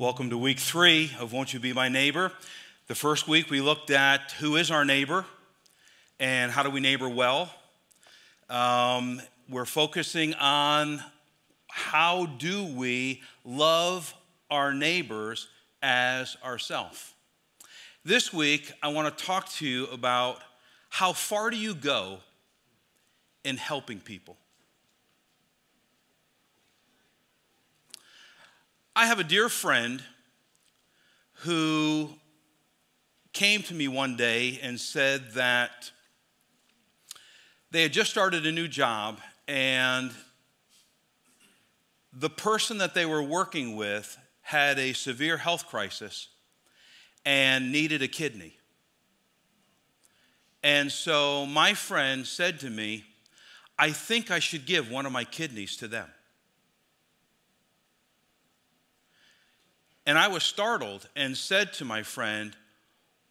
Welcome to week three of Won't You Be My Neighbor. The first week we looked at who is our neighbor and how do we neighbor well. Um, we're focusing on how do we love our neighbors as ourselves. This week I want to talk to you about how far do you go in helping people. I have a dear friend who came to me one day and said that they had just started a new job and the person that they were working with had a severe health crisis and needed a kidney. And so my friend said to me, I think I should give one of my kidneys to them. And I was startled and said to my friend,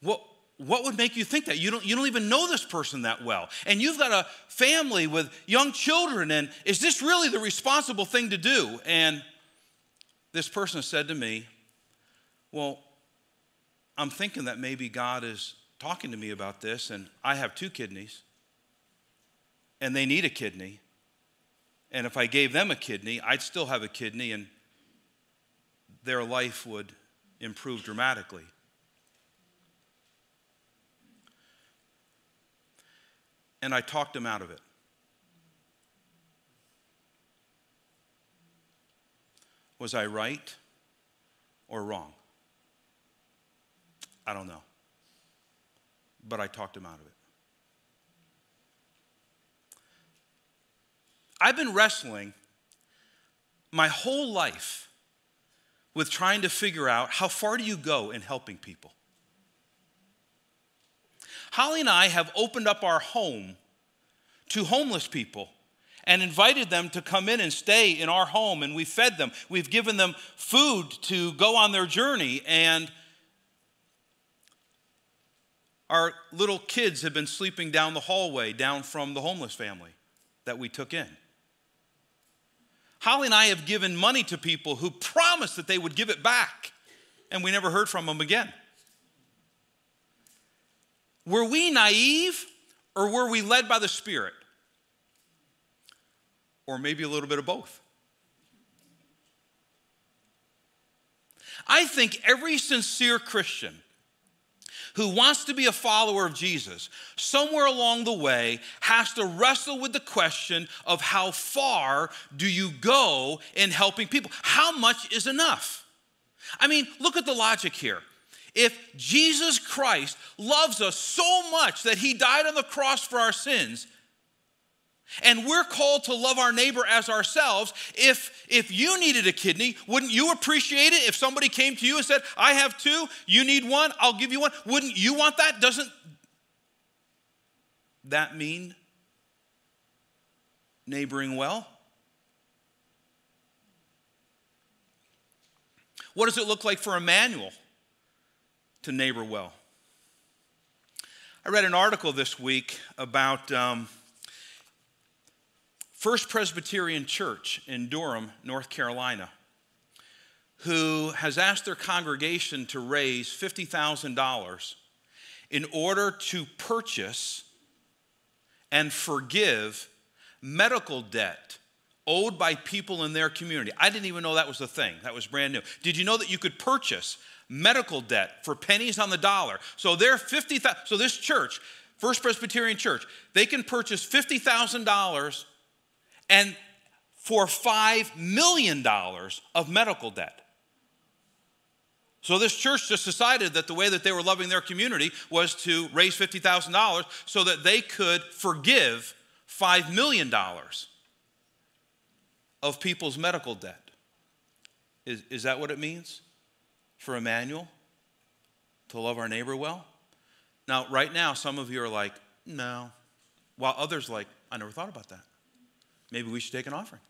What, what would make you think that? You don't, you don't even know this person that well. And you've got a family with young children, and is this really the responsible thing to do? And this person said to me, Well, I'm thinking that maybe God is talking to me about this, and I have two kidneys, and they need a kidney. And if I gave them a kidney, I'd still have a kidney, and their life would improve dramatically. And I talked them out of it. Was I right or wrong? I don't know. But I talked him out of it. I've been wrestling my whole life with trying to figure out how far do you go in helping people. Holly and I have opened up our home to homeless people and invited them to come in and stay in our home and we fed them we've given them food to go on their journey and our little kids have been sleeping down the hallway down from the homeless family that we took in Holly and I have given money to people who promised that they would give it back, and we never heard from them again. Were we naive or were we led by the Spirit? Or maybe a little bit of both. I think every sincere Christian who wants to be a follower of Jesus, somewhere along the way, has to wrestle with the question of how far do you go in helping people? How much is enough? I mean, look at the logic here. If Jesus Christ loves us so much that he died on the cross for our sins, and we're called to love our neighbor as ourselves. If, if you needed a kidney, wouldn't you appreciate it if somebody came to you and said, I have two, you need one, I'll give you one? Wouldn't you want that? Doesn't that mean neighboring well? What does it look like for Immanuel to neighbor well? I read an article this week about. Um, First Presbyterian Church in Durham, North Carolina, who has asked their congregation to raise $50,000 in order to purchase and forgive medical debt owed by people in their community. I didn't even know that was a thing. That was brand new. Did you know that you could purchase medical debt for pennies on the dollar? So they're 50,000 so this church, First Presbyterian Church, they can purchase $50,000 and for $5 million of medical debt. So this church just decided that the way that they were loving their community was to raise $50,000 so that they could forgive $5 million of people's medical debt. Is, is that what it means for Immanuel to love our neighbor well? Now, right now, some of you are like, no, while others like, I never thought about that. Maybe we should take an offering.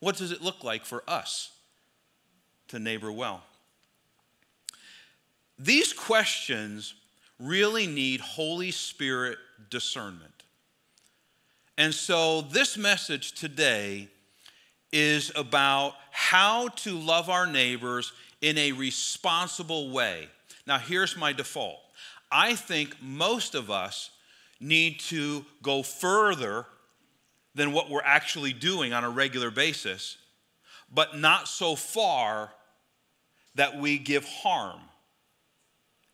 What does it look like for us to neighbor well? These questions really need Holy Spirit discernment. And so, this message today is about how to love our neighbors in a responsible way. Now, here's my default I think most of us need to go further than what we're actually doing on a regular basis, but not so far that we give harm.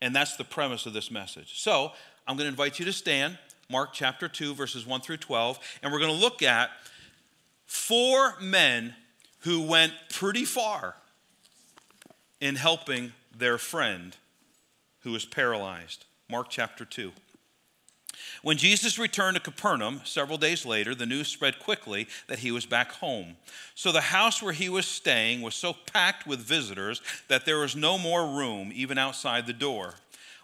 And that's the premise of this message. So I'm going to invite you to stand, Mark chapter 2, verses 1 through 12, and we're going to look at four men who went pretty far in helping their friend who was paralyzed. Mark chapter 2. When Jesus returned to Capernaum several days later, the news spread quickly that he was back home. So the house where he was staying was so packed with visitors that there was no more room even outside the door.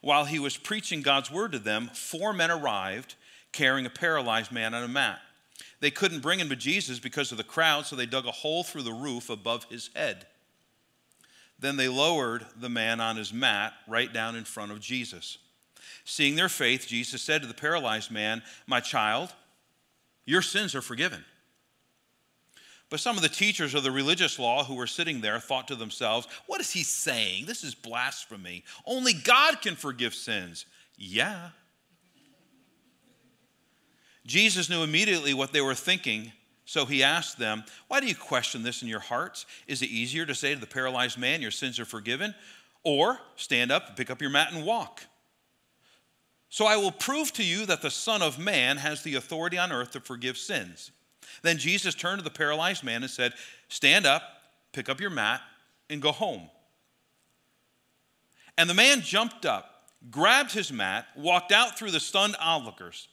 While he was preaching God's word to them, four men arrived carrying a paralyzed man on a mat. They couldn't bring him to Jesus because of the crowd, so they dug a hole through the roof above his head. Then they lowered the man on his mat right down in front of Jesus. Seeing their faith, Jesus said to the paralyzed man, My child, your sins are forgiven. But some of the teachers of the religious law who were sitting there thought to themselves, What is he saying? This is blasphemy. Only God can forgive sins. Yeah. Jesus knew immediately what they were thinking, so he asked them, Why do you question this in your hearts? Is it easier to say to the paralyzed man, Your sins are forgiven? Or stand up, pick up your mat, and walk? So I will prove to you that the Son of Man has the authority on earth to forgive sins. Then Jesus turned to the paralyzed man and said, Stand up, pick up your mat, and go home. And the man jumped up, grabbed his mat, walked out through the stunned onlookers.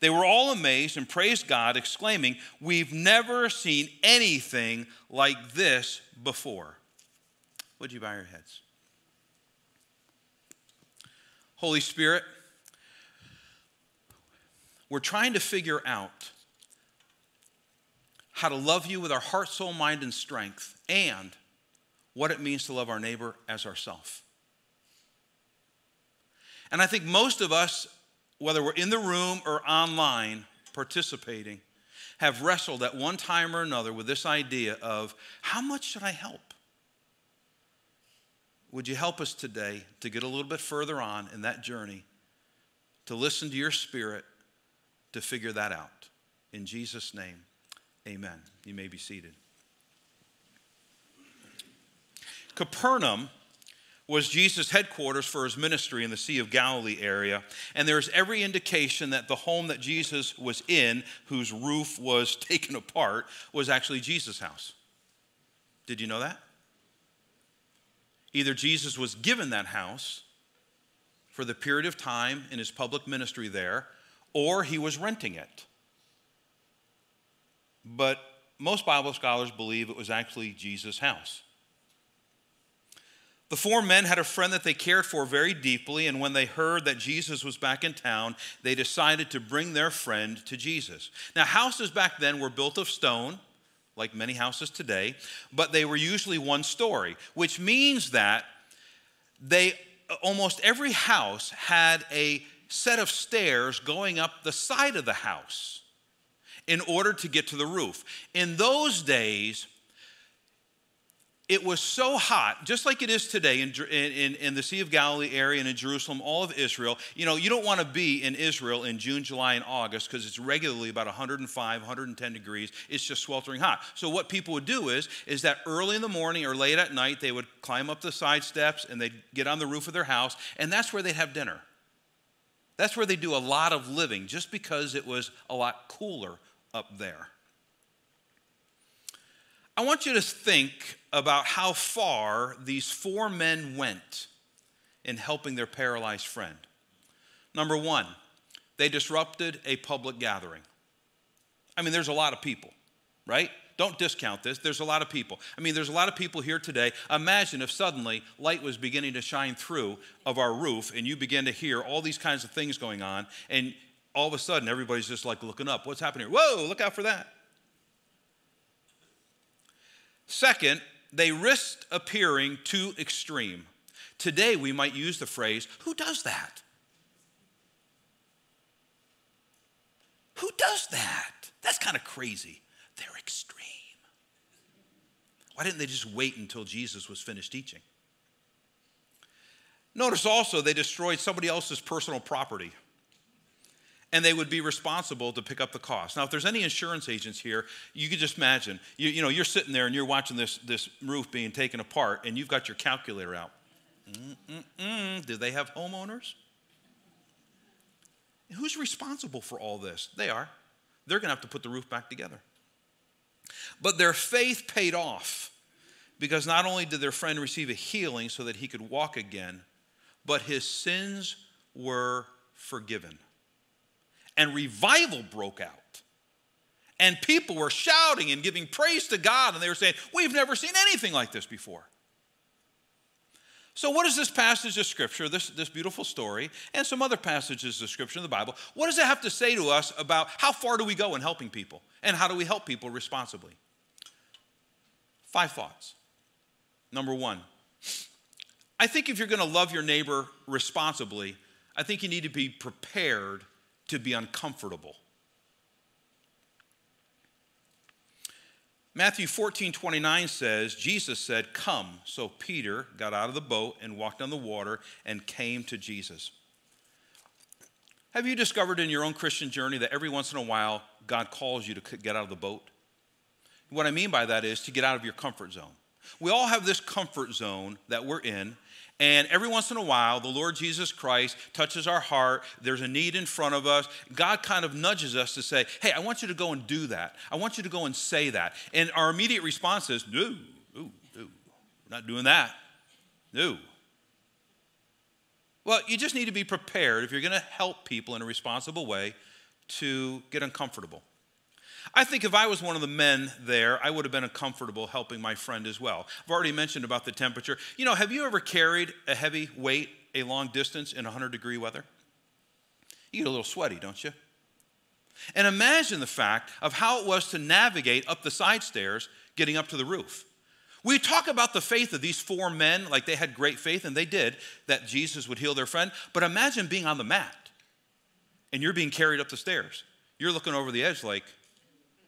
They were all amazed and praised God, exclaiming, We've never seen anything like this before. Would you bow your heads? Holy Spirit, we're trying to figure out how to love you with our heart, soul, mind, and strength, and what it means to love our neighbor as ourself. And I think most of us, whether we're in the room or online participating, have wrestled at one time or another with this idea of how much should I help? Would you help us today to get a little bit further on in that journey, to listen to your spirit, to figure that out? In Jesus' name. Amen. You may be seated. Capernaum was Jesus' headquarters for his ministry in the Sea of Galilee area, and there's every indication that the home that Jesus was in, whose roof was taken apart, was actually Jesus' house. Did you know that? Either Jesus was given that house for the period of time in his public ministry there, or he was renting it but most Bible scholars believe it was actually Jesus' house. The four men had a friend that they cared for very deeply, and when they heard that Jesus was back in town, they decided to bring their friend to Jesus. Now, houses back then were built of stone, like many houses today, but they were usually one story, which means that they almost every house had a set of stairs going up the side of the house in order to get to the roof. In those days, it was so hot, just like it is today in, in, in, the Sea of Galilee area and in Jerusalem, all of Israel. You know, you don't want to be in Israel in June, July, and August because it's regularly about 105, 110 degrees. It's just sweltering hot. So what people would do is, is that early in the morning or late at night, they would climb up the side steps and they'd get on the roof of their house, and that's where they'd have dinner. That's where they do a lot of living, just because it was a lot cooler up there. I want you to think about how far these four men went in helping their paralyzed friend. Number one, they disrupted a public gathering. I mean, there's a lot of people, right? Don't discount this. There's a lot of people. I mean, there's a lot of people here today. Imagine if suddenly light was beginning to shine through of our roof and you begin to hear all these kinds of things going on and all of a sudden everybody's just like looking up. What's happening here? Whoa, look out for that. Second, they risked appearing too extreme. Today we might use the phrase, who does that? Who does that? That's kind of crazy. They're extreme. Why didn't they just wait until Jesus was finished teaching? Notice also they destroyed somebody else's personal property and they would be responsible to pick up the cost. Now, if there's any insurance agents here, you could just imagine, you, you know, you're sitting there and you're watching this, this roof being taken apart and you've got your calculator out. Mm-mm-mm. Do they have homeowners? Who's responsible for all this? They are. They're going to have to put the roof back together. But their faith paid off because not only did their friend receive a healing so that he could walk again, but his sins were forgiven and revival broke out. And people were shouting and giving praise to God, and they were saying, We've never seen anything like this before. So, what is this passage of Scripture, this, this beautiful story, and some other passages of Scripture in the Bible, what does it have to say to us about how far do we go in helping people? And how do we help people responsibly? Five thoughts. Number one, I think if you're going to love your neighbor responsibly, I think you need to be prepared to be uncomfortable. Matthew 14, 29 says, Jesus said, Come. So Peter got out of the boat and walked on the water and came to Jesus. Have you discovered in your own Christian journey that every once in a while God calls you to get out of the boat? What I mean by that is to get out of your comfort zone. We all have this comfort zone that we're in, and every once in a while, the Lord Jesus Christ touches our heart. There's a need in front of us. God kind of nudges us to say, Hey, I want you to go and do that. I want you to go and say that. And our immediate response is, No, no, no, not doing that. No. Well, you just need to be prepared if you're going to help people in a responsible way to get uncomfortable. I think if I was one of the men there, I would have been uncomfortable helping my friend as well. I've already mentioned about the temperature. You know, have you ever carried a heavy weight a long distance in 100 degree weather? You get a little sweaty, don't you? And imagine the fact of how it was to navigate up the side stairs getting up to the roof. We talk about the faith of these four men, like they had great faith, and they did, that Jesus would heal their friend. But imagine being on the mat and you're being carried up the stairs. You're looking over the edge like,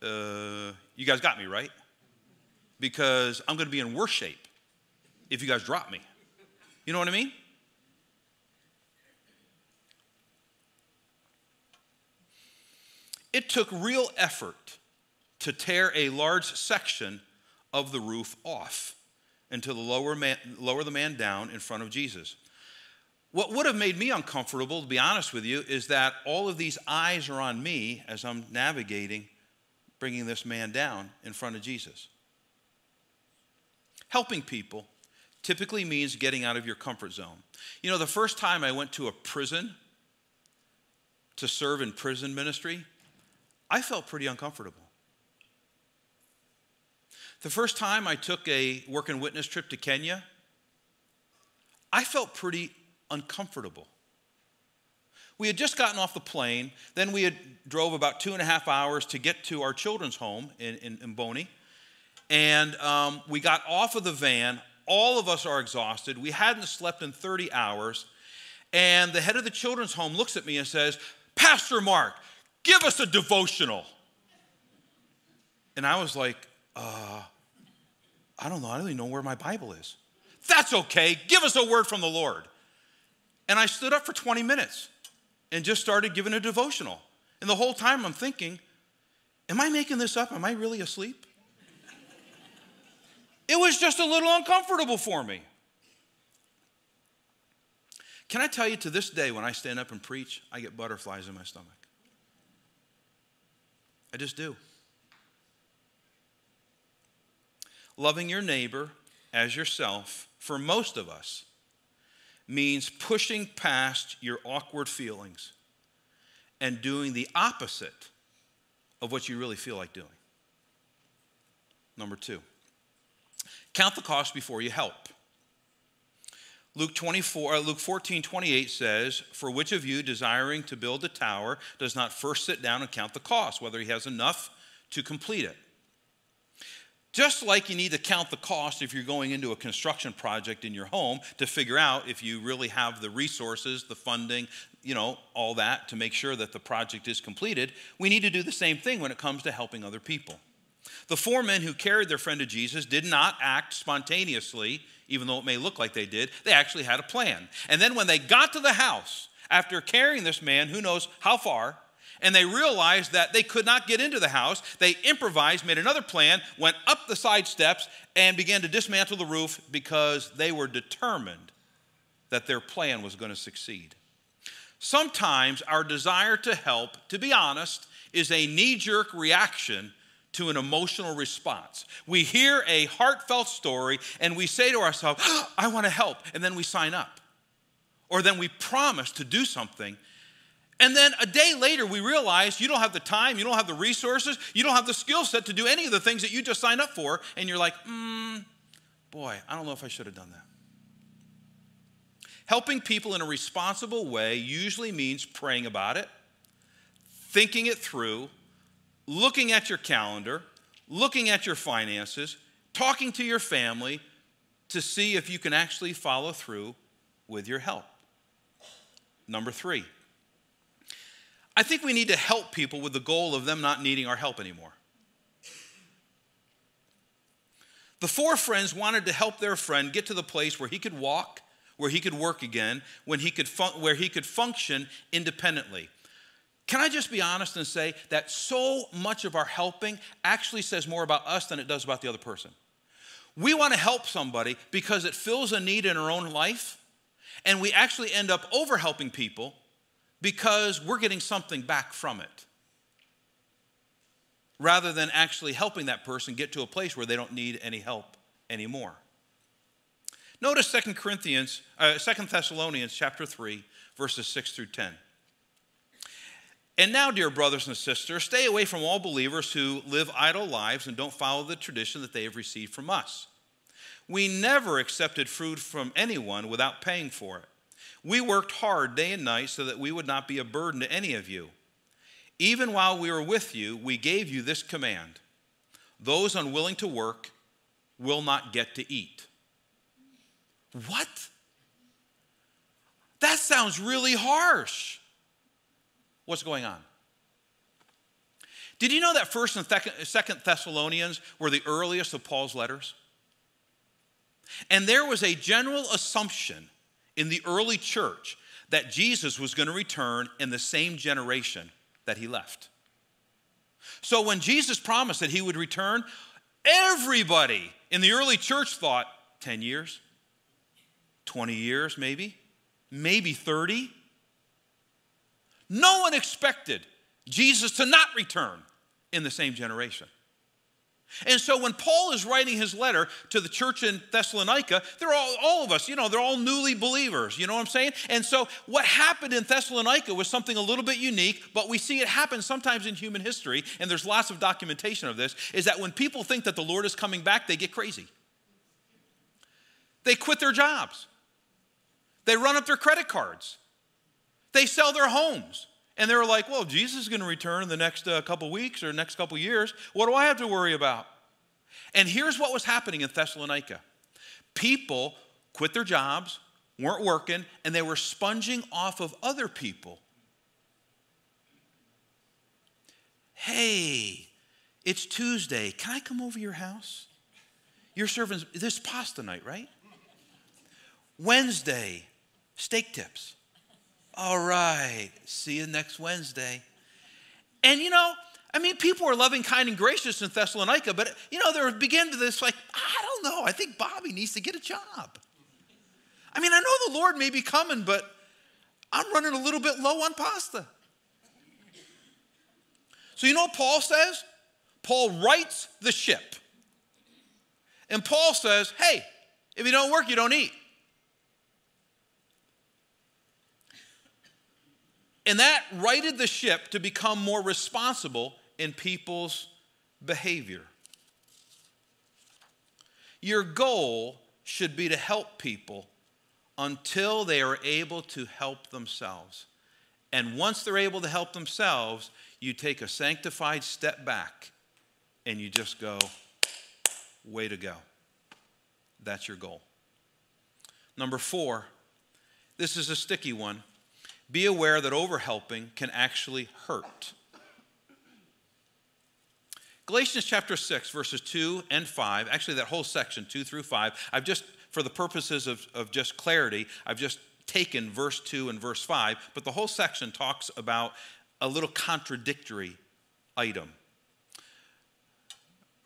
uh, you guys got me, right? Because I'm going to be in worse shape if you guys drop me. You know what I mean? It took real effort to tear a large section of the roof off and to lower, man, lower the man down in front of Jesus. What would have made me uncomfortable, to be honest with you, is that all of these eyes are on me as I'm navigating bringing this man down in front of Jesus. Helping people typically means getting out of your comfort zone. You know, the first time I went to a prison to serve in prison ministry, I felt pretty uncomfortable. The first time I took a work and witness trip to Kenya, I felt pretty uncomfortable. We had just gotten off the plane. Then we had drove about two and a half hours to get to our children's home in, in, in Boney. And um, we got off of the van. All of us are exhausted. We hadn't slept in 30 hours. And the head of the children's home looks at me and says, Pastor Mark, give us a devotional. And I was like, uh, I don't know. I don't even know where my Bible is. That's okay. Give us a word from the Lord. And I stood up for 20 minutes and just started giving a devotional. And the whole time I'm thinking, am I making this up? Am I really asleep? it was just a little uncomfortable for me. Can I tell you to this day, when I stand up and preach, I get butterflies in my stomach? I just do. Loving your neighbor as yourself, for most of us, means pushing past your awkward feelings and doing the opposite of what you really feel like doing. Number two, count the cost before you help. Luke 24, uh, Luke 14, 28 says, For which of you desiring to build a tower does not first sit down and count the cost, whether he has enough to complete it? Just like you need to count the cost if you're going into a construction project in your home to figure out if you really have the resources, the funding, you know, all that to make sure that the project is completed, we need to do the same thing when it comes to helping other people. The four men who carried their friend to Jesus did not act spontaneously, even though it may look like they did. They actually had a plan. And then when they got to the house, after carrying this man, who knows how far, and they realized that they could not get into the house. They improvised, made another plan, went up the side steps, and began to dismantle the roof because they were determined that their plan was going to succeed. Sometimes our desire to help, to be honest, is a knee jerk reaction to an emotional response. We hear a heartfelt story and we say to ourselves, oh, I want to help, and then we sign up. Or then we promise to do something and then a day later, we realize you don't have the time, you don't have the resources, you don't have the skill set to do any of the things that you just signed up for. And you're like, hmm, boy, I don't know if I should have done that. Helping people in a responsible way usually means praying about it, thinking it through, looking at your calendar, looking at your finances, talking to your family to see if you can actually follow through with your help. Number three, I think we need to help people with the goal of them not needing our help anymore. The four friends wanted to help their friend get to the place where he could walk, where he could work again, when he could fun- where he could function independently. Can I just be honest and say that so much of our helping actually says more about us than it does about the other person? We want to help somebody because it fills a need in our own life, and we actually end up over helping people because we're getting something back from it rather than actually helping that person get to a place where they don't need any help anymore. Notice 2 Corinthians, uh, 2 Thessalonians chapter 3, verses 6 through 10. And now, dear brothers and sisters, stay away from all believers who live idle lives and don't follow the tradition that they have received from us. We never accepted food from anyone without paying for it. We worked hard day and night so that we would not be a burden to any of you. Even while we were with you, we gave you this command those unwilling to work will not get to eat. What? That sounds really harsh. What's going on? Did you know that 1st and 2nd Thessalonians were the earliest of Paul's letters? And there was a general assumption in the early church that Jesus was going to return in the same generation that he left. So when Jesus promised that he would return, everybody in the early church thought 10 years, 20 years, maybe, maybe 30. No one expected Jesus to not return in the same generation. And so when Paul is writing his letter to the church in Thessalonica, they're all, all of us, you know, they're all newly believers. You know what I'm saying? And so what happened in Thessalonica was something a little bit unique, but we see it happen sometimes in human history, and there's lots of documentation of this, is that when people think that the Lord is coming back, they get crazy. They quit their jobs. They run up their credit cards. They sell their homes. And they were like, well, Jesus is going to return in the next uh, couple weeks or next couple years. What do I have to worry about? And here's what was happening in Thessalonica people quit their jobs, weren't working, and they were sponging off of other people. Hey, it's Tuesday. Can I come over your house? You're serving this pasta night, right? Wednesday, steak tips. All right, see you next Wednesday. And you know, I mean, people were loving, kind, and gracious in Thessalonica, but you know, there began to this like, I don't know, I think Bobby needs to get a job. I mean, I know the Lord may be coming, but I'm running a little bit low on pasta. So, you know what Paul says? Paul writes the ship. And Paul says, hey, if you don't work, you don't eat. And that righted the ship to become more responsible in people's behavior. Your goal should be to help people until they are able to help themselves. And once they're able to help themselves, you take a sanctified step back and you just go, way to go. That's your goal. Number four, this is a sticky one be aware that overhelping can actually hurt. Galatians chapter 6, verses 2 and 5, actually, that whole section, 2 through 5, I've just, for the purposes of, of just clarity, I've just taken verse 2 and verse 5, but the whole section talks about a little contradictory item.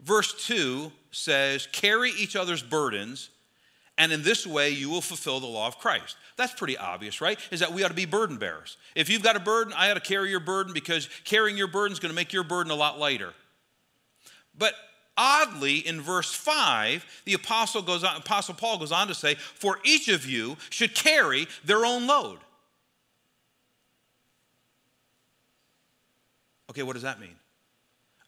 Verse 2 says, Carry each other's burdens, and in this way you will fulfill the law of Christ. That's pretty obvious, right? Is that we ought to be burden bearers. If you've got a burden, I ought to carry your burden because carrying your burden is going to make your burden a lot lighter. But oddly, in verse 5, the apostle, goes on, apostle Paul goes on to say, For each of you should carry their own load. Okay, what does that mean?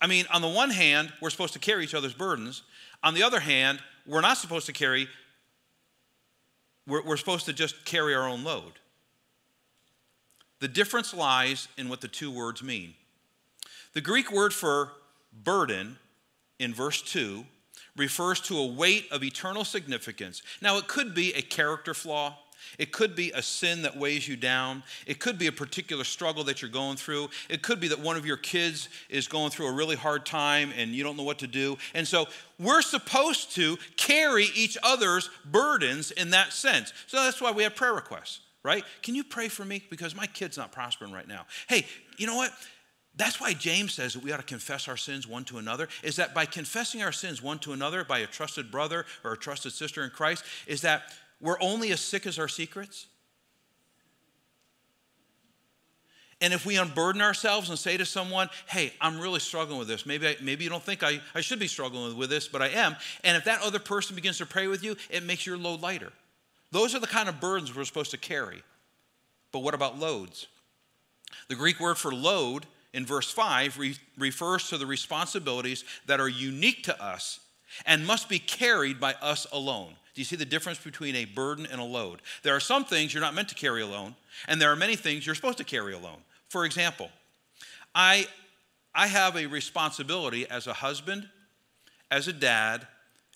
I mean, on the one hand, we're supposed to carry each other's burdens. On the other hand, we're not supposed to carry, we're, we're supposed to just carry our own load. The difference lies in what the two words mean. The Greek word for burden in verse 2 refers to a weight of eternal significance. Now, it could be a character flaw, it could be a sin that weighs you down. It could be a particular struggle that you're going through. It could be that one of your kids is going through a really hard time and you don't know what to do. And so we're supposed to carry each other's burdens in that sense. So that's why we have prayer requests, right? Can you pray for me? Because my kid's not prospering right now. Hey, you know what? That's why James says that we ought to confess our sins one to another, is that by confessing our sins one to another, by a trusted brother or a trusted sister in Christ, is that we're only as sick as our secrets. And if we unburden ourselves and say to someone, hey, I'm really struggling with this, maybe, I, maybe you don't think I, I should be struggling with this, but I am. And if that other person begins to pray with you, it makes your load lighter. Those are the kind of burdens we're supposed to carry. But what about loads? The Greek word for load in verse 5 re- refers to the responsibilities that are unique to us and must be carried by us alone. Do you see the difference between a burden and a load? There are some things you're not meant to carry alone, and there are many things you're supposed to carry alone. For example, I, I have a responsibility as a husband, as a dad,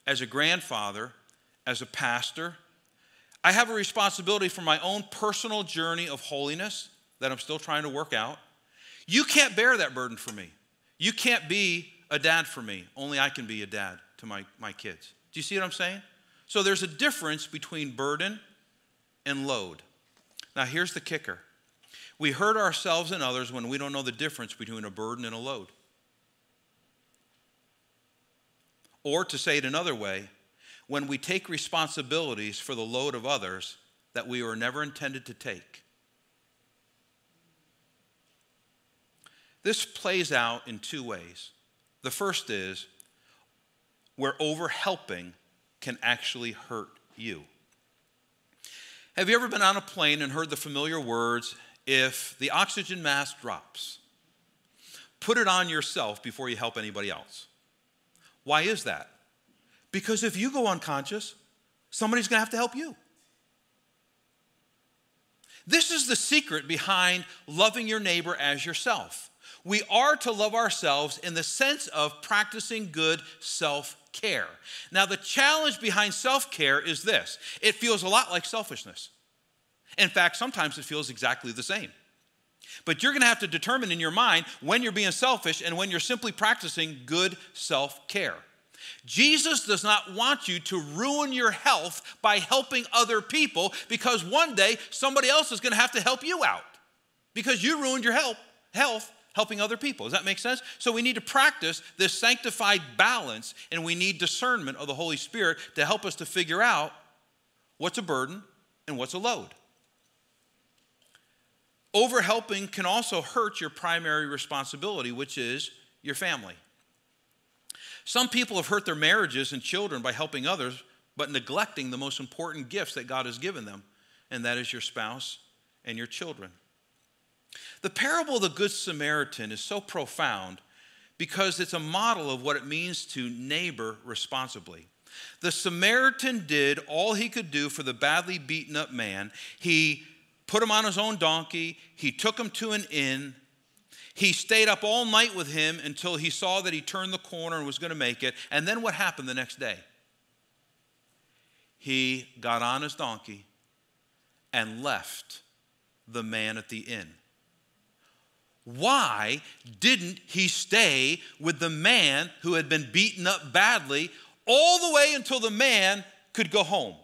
as a grandfather, as a pastor. I have a responsibility for my own personal journey of holiness that I'm still trying to work out. You can't bear that burden for me. You can't be a dad for me. Only I can be a dad to my, my kids. Do you see what I'm saying? So there's a difference between burden and load. Now, here's the kicker we hurt ourselves and others when we don't know the difference between a burden and a load. Or to say it another way, when we take responsibilities for the load of others that we were never intended to take. This plays out in two ways. The first is we're over helping can actually hurt you. Have you ever been on a plane and heard the familiar words, if the oxygen mask drops, put it on yourself before you help anybody else? Why is that? Because if you go unconscious, somebody's gonna have to help you. This is the secret behind loving your neighbor as yourself. We are to love ourselves in the sense of practicing good self care. Now, the challenge behind self care is this it feels a lot like selfishness. In fact, sometimes it feels exactly the same. But you're going to have to determine in your mind when you're being selfish and when you're simply practicing good self care. Jesus does not want you to ruin your health by helping other people because one day somebody else is going to have to help you out because you ruined your health, health helping other people. Does that make sense? So we need to practice this sanctified balance and we need discernment of the Holy Spirit to help us to figure out what's a burden and what's a load. Overhelping can also hurt your primary responsibility, which is your family. Some people have hurt their marriages and children by helping others, but neglecting the most important gifts that God has given them, and that is your spouse and your children. The parable of the Good Samaritan is so profound because it's a model of what it means to neighbor responsibly. The Samaritan did all he could do for the badly beaten up man. He put him on his own donkey, he took him to an inn. He stayed up all night with him until he saw that he turned the corner and was going to make it. And then what happened the next day? He got on his donkey and left the man at the inn. Why didn't he stay with the man who had been beaten up badly all the way until the man could go home?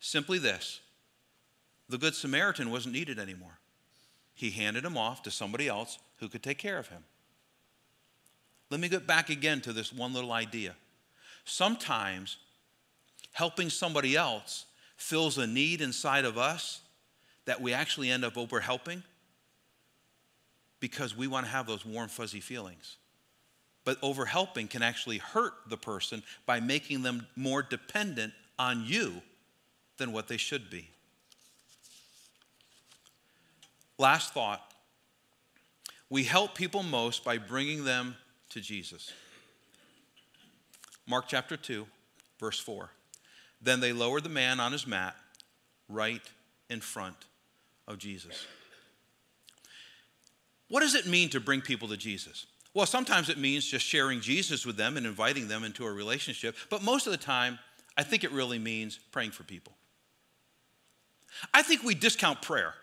Simply this the Good Samaritan wasn't needed anymore. He handed him off to somebody else who could take care of him. Let me get back again to this one little idea. Sometimes helping somebody else fills a need inside of us that we actually end up over helping because we want to have those warm, fuzzy feelings. But over helping can actually hurt the person by making them more dependent on you than what they should be. Last thought we help people most by bringing them to Jesus. Mark chapter 2, verse 4. Then they lowered the man on his mat right in front of Jesus. What does it mean to bring people to Jesus? Well, sometimes it means just sharing Jesus with them and inviting them into a relationship, but most of the time, I think it really means praying for people. I think we discount prayer,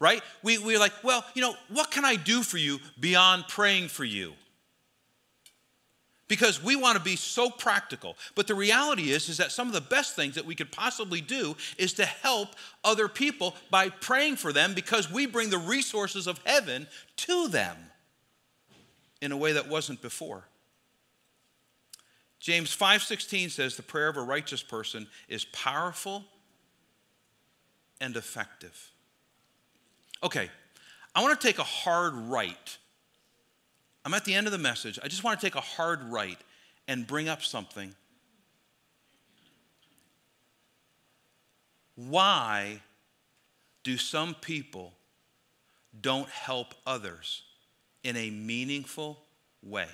right? We, we're like, well, you know, what can I do for you beyond praying for you? Because we want to be so practical. But the reality is is that some of the best things that we could possibly do is to help other people by praying for them because we bring the resources of heaven to them in a way that wasn't before. James 5:16 says the prayer of a righteous person is powerful and effective. Okay, I want to take a hard right I'm at the end of the message. I just want to take a hard right and bring up something. Why do some people don't help others in a meaningful way?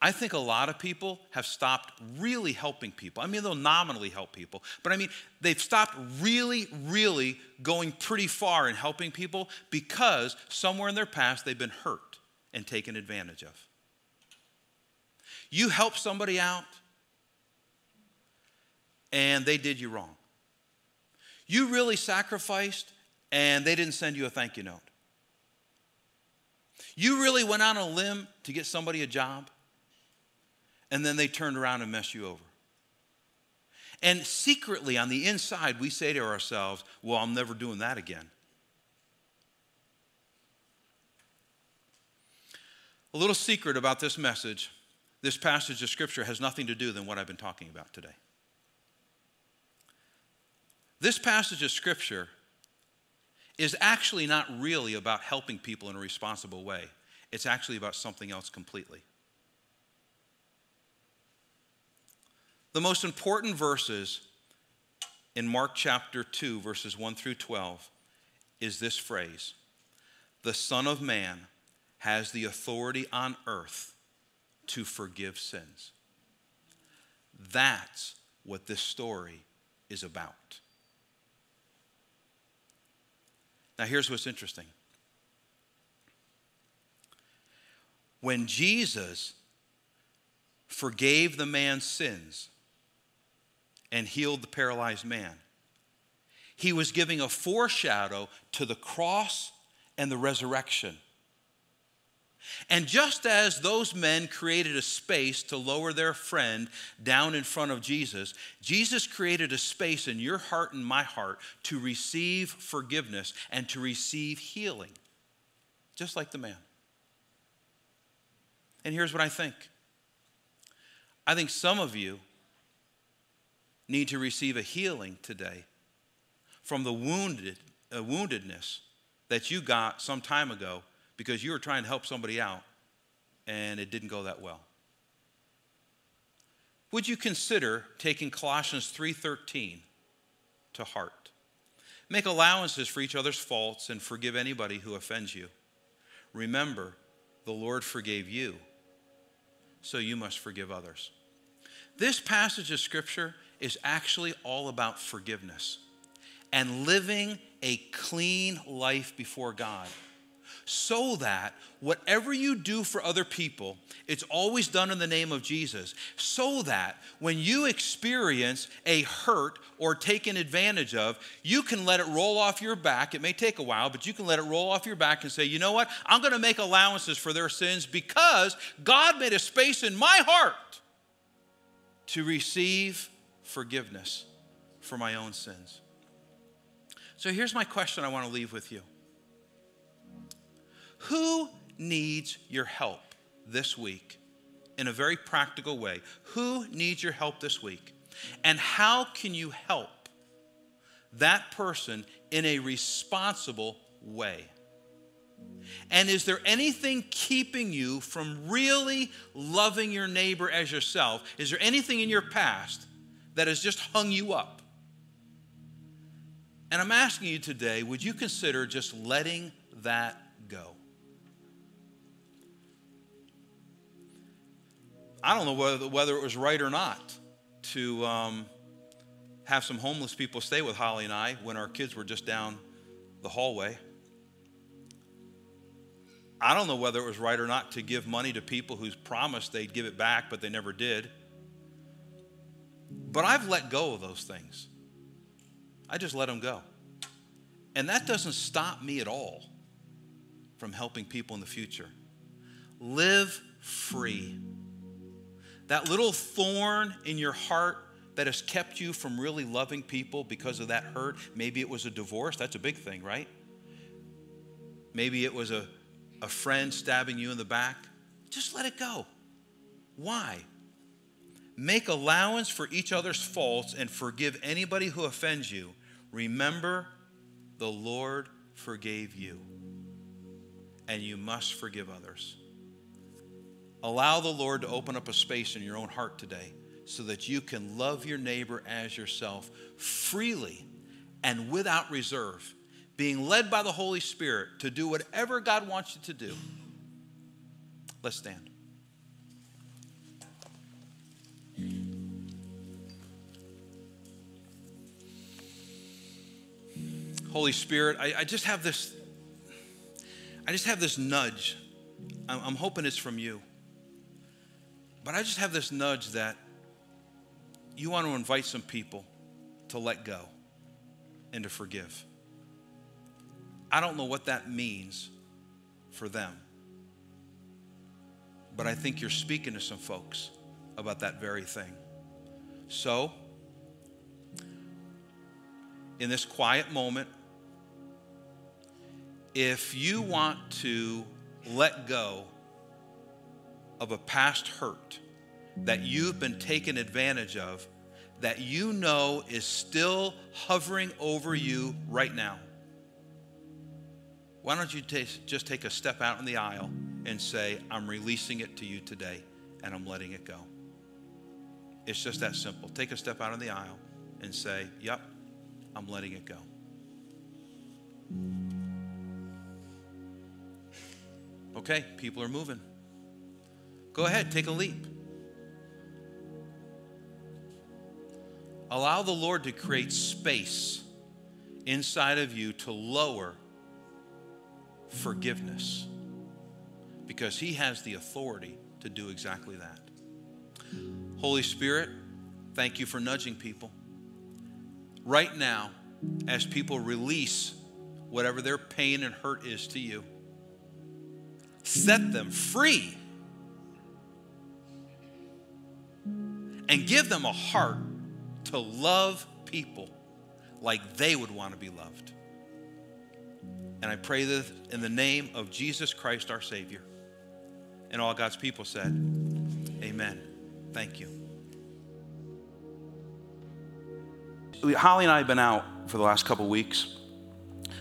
I think a lot of people have stopped really helping people. I mean, they'll nominally help people, but I mean, they've stopped really, really going pretty far in helping people because somewhere in their past they've been hurt and taken advantage of. You help somebody out, and they did you wrong. You really sacrificed, and they didn't send you a thank you note. You really went on a limb to get somebody a job and then they turn around and mess you over. And secretly on the inside, we say to ourselves, Well, I'm never doing that again. A little secret about this message this passage of Scripture has nothing to do than what I've been talking about today. This passage of Scripture is actually not really about helping people in a responsible way, it's actually about something else completely. The most important verses in Mark chapter 2, verses 1 through 12, is this phrase The Son of Man has the authority on earth to forgive sins. That's what this story is about. Now, here's what's interesting. When Jesus forgave the man's sins, and healed the paralyzed man. He was giving a foreshadow to the cross and the resurrection. And just as those men created a space to lower their friend down in front of Jesus, Jesus created a space in your heart and my heart to receive forgiveness and to receive healing, just like the man. And here's what I think I think some of you need to receive a healing today from the wounded, uh, woundedness that you got some time ago because you were trying to help somebody out and it didn't go that well. Would you consider taking Colossians 3:13 to heart? Make allowances for each other's faults and forgive anybody who offends you. Remember, the Lord forgave you, so you must forgive others. This passage of scripture is actually all about forgiveness and living a clean life before God so that whatever you do for other people, it's always done in the name of Jesus, so that when you experience a hurt or taken advantage of, you can let it roll off your back. It may take a while, but you can let it roll off your back and say, you know what? I'm going to make allowances for their sins because God made a space in my heart to receive forgiveness for my own sins. So here's my question I want to leave with you Who needs your help this week in a very practical way? Who needs your help this week? And how can you help that person in a responsible way? And is there anything keeping you from really loving your neighbor as yourself? Is there anything in your past that has just hung you up? And I'm asking you today would you consider just letting that go? I don't know whether, whether it was right or not to um, have some homeless people stay with Holly and I when our kids were just down the hallway. I don't know whether it was right or not to give money to people who promised they'd give it back, but they never did. But I've let go of those things. I just let them go. And that doesn't stop me at all from helping people in the future. Live free. That little thorn in your heart that has kept you from really loving people because of that hurt, maybe it was a divorce, that's a big thing, right? Maybe it was a a friend stabbing you in the back, just let it go. Why? Make allowance for each other's faults and forgive anybody who offends you. Remember, the Lord forgave you, and you must forgive others. Allow the Lord to open up a space in your own heart today so that you can love your neighbor as yourself freely and without reserve being led by the Holy Spirit to do whatever God wants you to do. Let's stand. Holy Spirit, I, I, just have this, I just have this nudge. I'm, I'm hoping it's from you. But I just have this nudge that you want to invite some people to let go and to forgive. I don't know what that means for them. But I think you're speaking to some folks about that very thing. So, in this quiet moment, if you want to let go of a past hurt that you've been taken advantage of, that you know is still hovering over you right now, why don't you just take a step out in the aisle and say, I'm releasing it to you today and I'm letting it go? It's just that simple. Take a step out of the aisle and say, Yep, I'm letting it go. Okay, people are moving. Go ahead, take a leap. Allow the Lord to create space inside of you to lower forgiveness because He has the authority to do exactly that. Holy Spirit, thank you for nudging people. Right now, as people release whatever their pain and hurt is to you, set them free and give them a heart to love people like they would want to be loved. And I pray this in the name of Jesus Christ, our Savior. And all God's people said, Amen. Thank you. Holly and I have been out for the last couple weeks.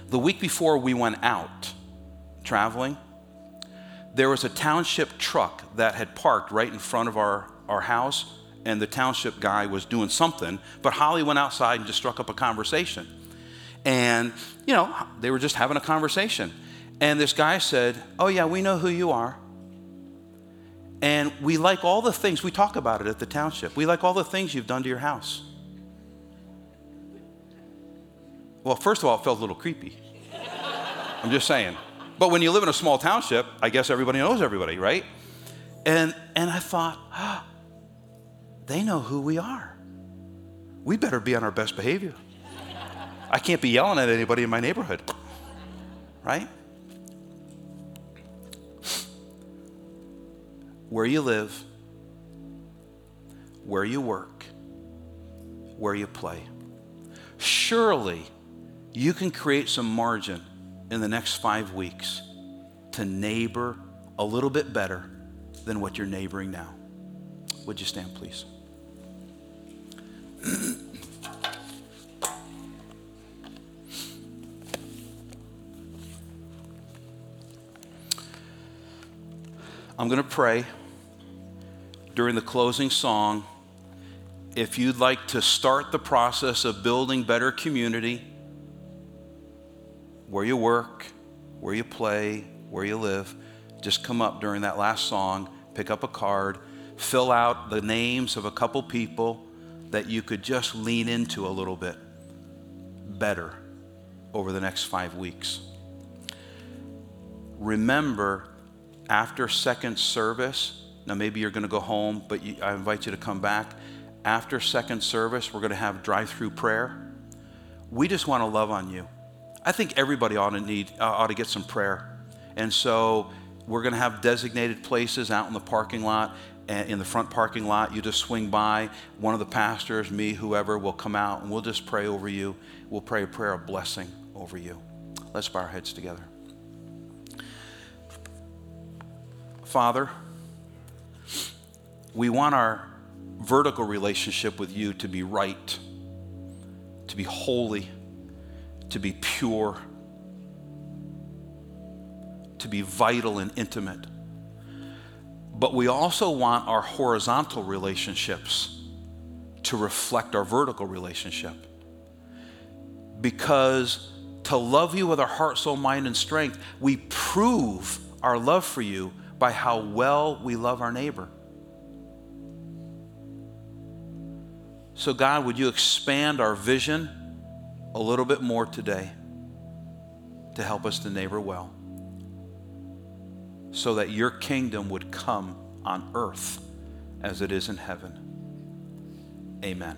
The week before we went out traveling, there was a township truck that had parked right in front of our, our house, and the township guy was doing something, but Holly went outside and just struck up a conversation. And, you know, they were just having a conversation. And this guy said, Oh, yeah, we know who you are. And we like all the things, we talk about it at the township. We like all the things you've done to your house. Well, first of all, it felt a little creepy. I'm just saying. But when you live in a small township, I guess everybody knows everybody, right? And, and I thought, oh, they know who we are. We better be on our best behavior. I can't be yelling at anybody in my neighborhood, right? Where you live, where you work, where you play. Surely you can create some margin in the next five weeks to neighbor a little bit better than what you're neighboring now. Would you stand, please? I'm going to pray during the closing song. If you'd like to start the process of building better community, where you work, where you play, where you live, just come up during that last song, pick up a card, fill out the names of a couple people that you could just lean into a little bit better over the next five weeks. Remember, after second service, now maybe you're going to go home, but you, I invite you to come back. After second service, we're going to have drive through prayer. We just want to love on you. I think everybody ought to need uh, ought to get some prayer. And so we're going to have designated places out in the parking lot in the front parking lot. You just swing by. One of the pastors, me, whoever, will come out and we'll just pray over you. We'll pray a prayer of blessing over you. Let's bow our heads together. Father, we want our vertical relationship with you to be right, to be holy to be pure, to be vital and intimate. But we also want our horizontal relationships to reflect our vertical relationship. Because to love you with our heart, soul, mind, and strength, we prove our love for you by how well we love our neighbor. So, God, would you expand our vision? a little bit more today to help us to neighbor well so that your kingdom would come on earth as it is in heaven. Amen.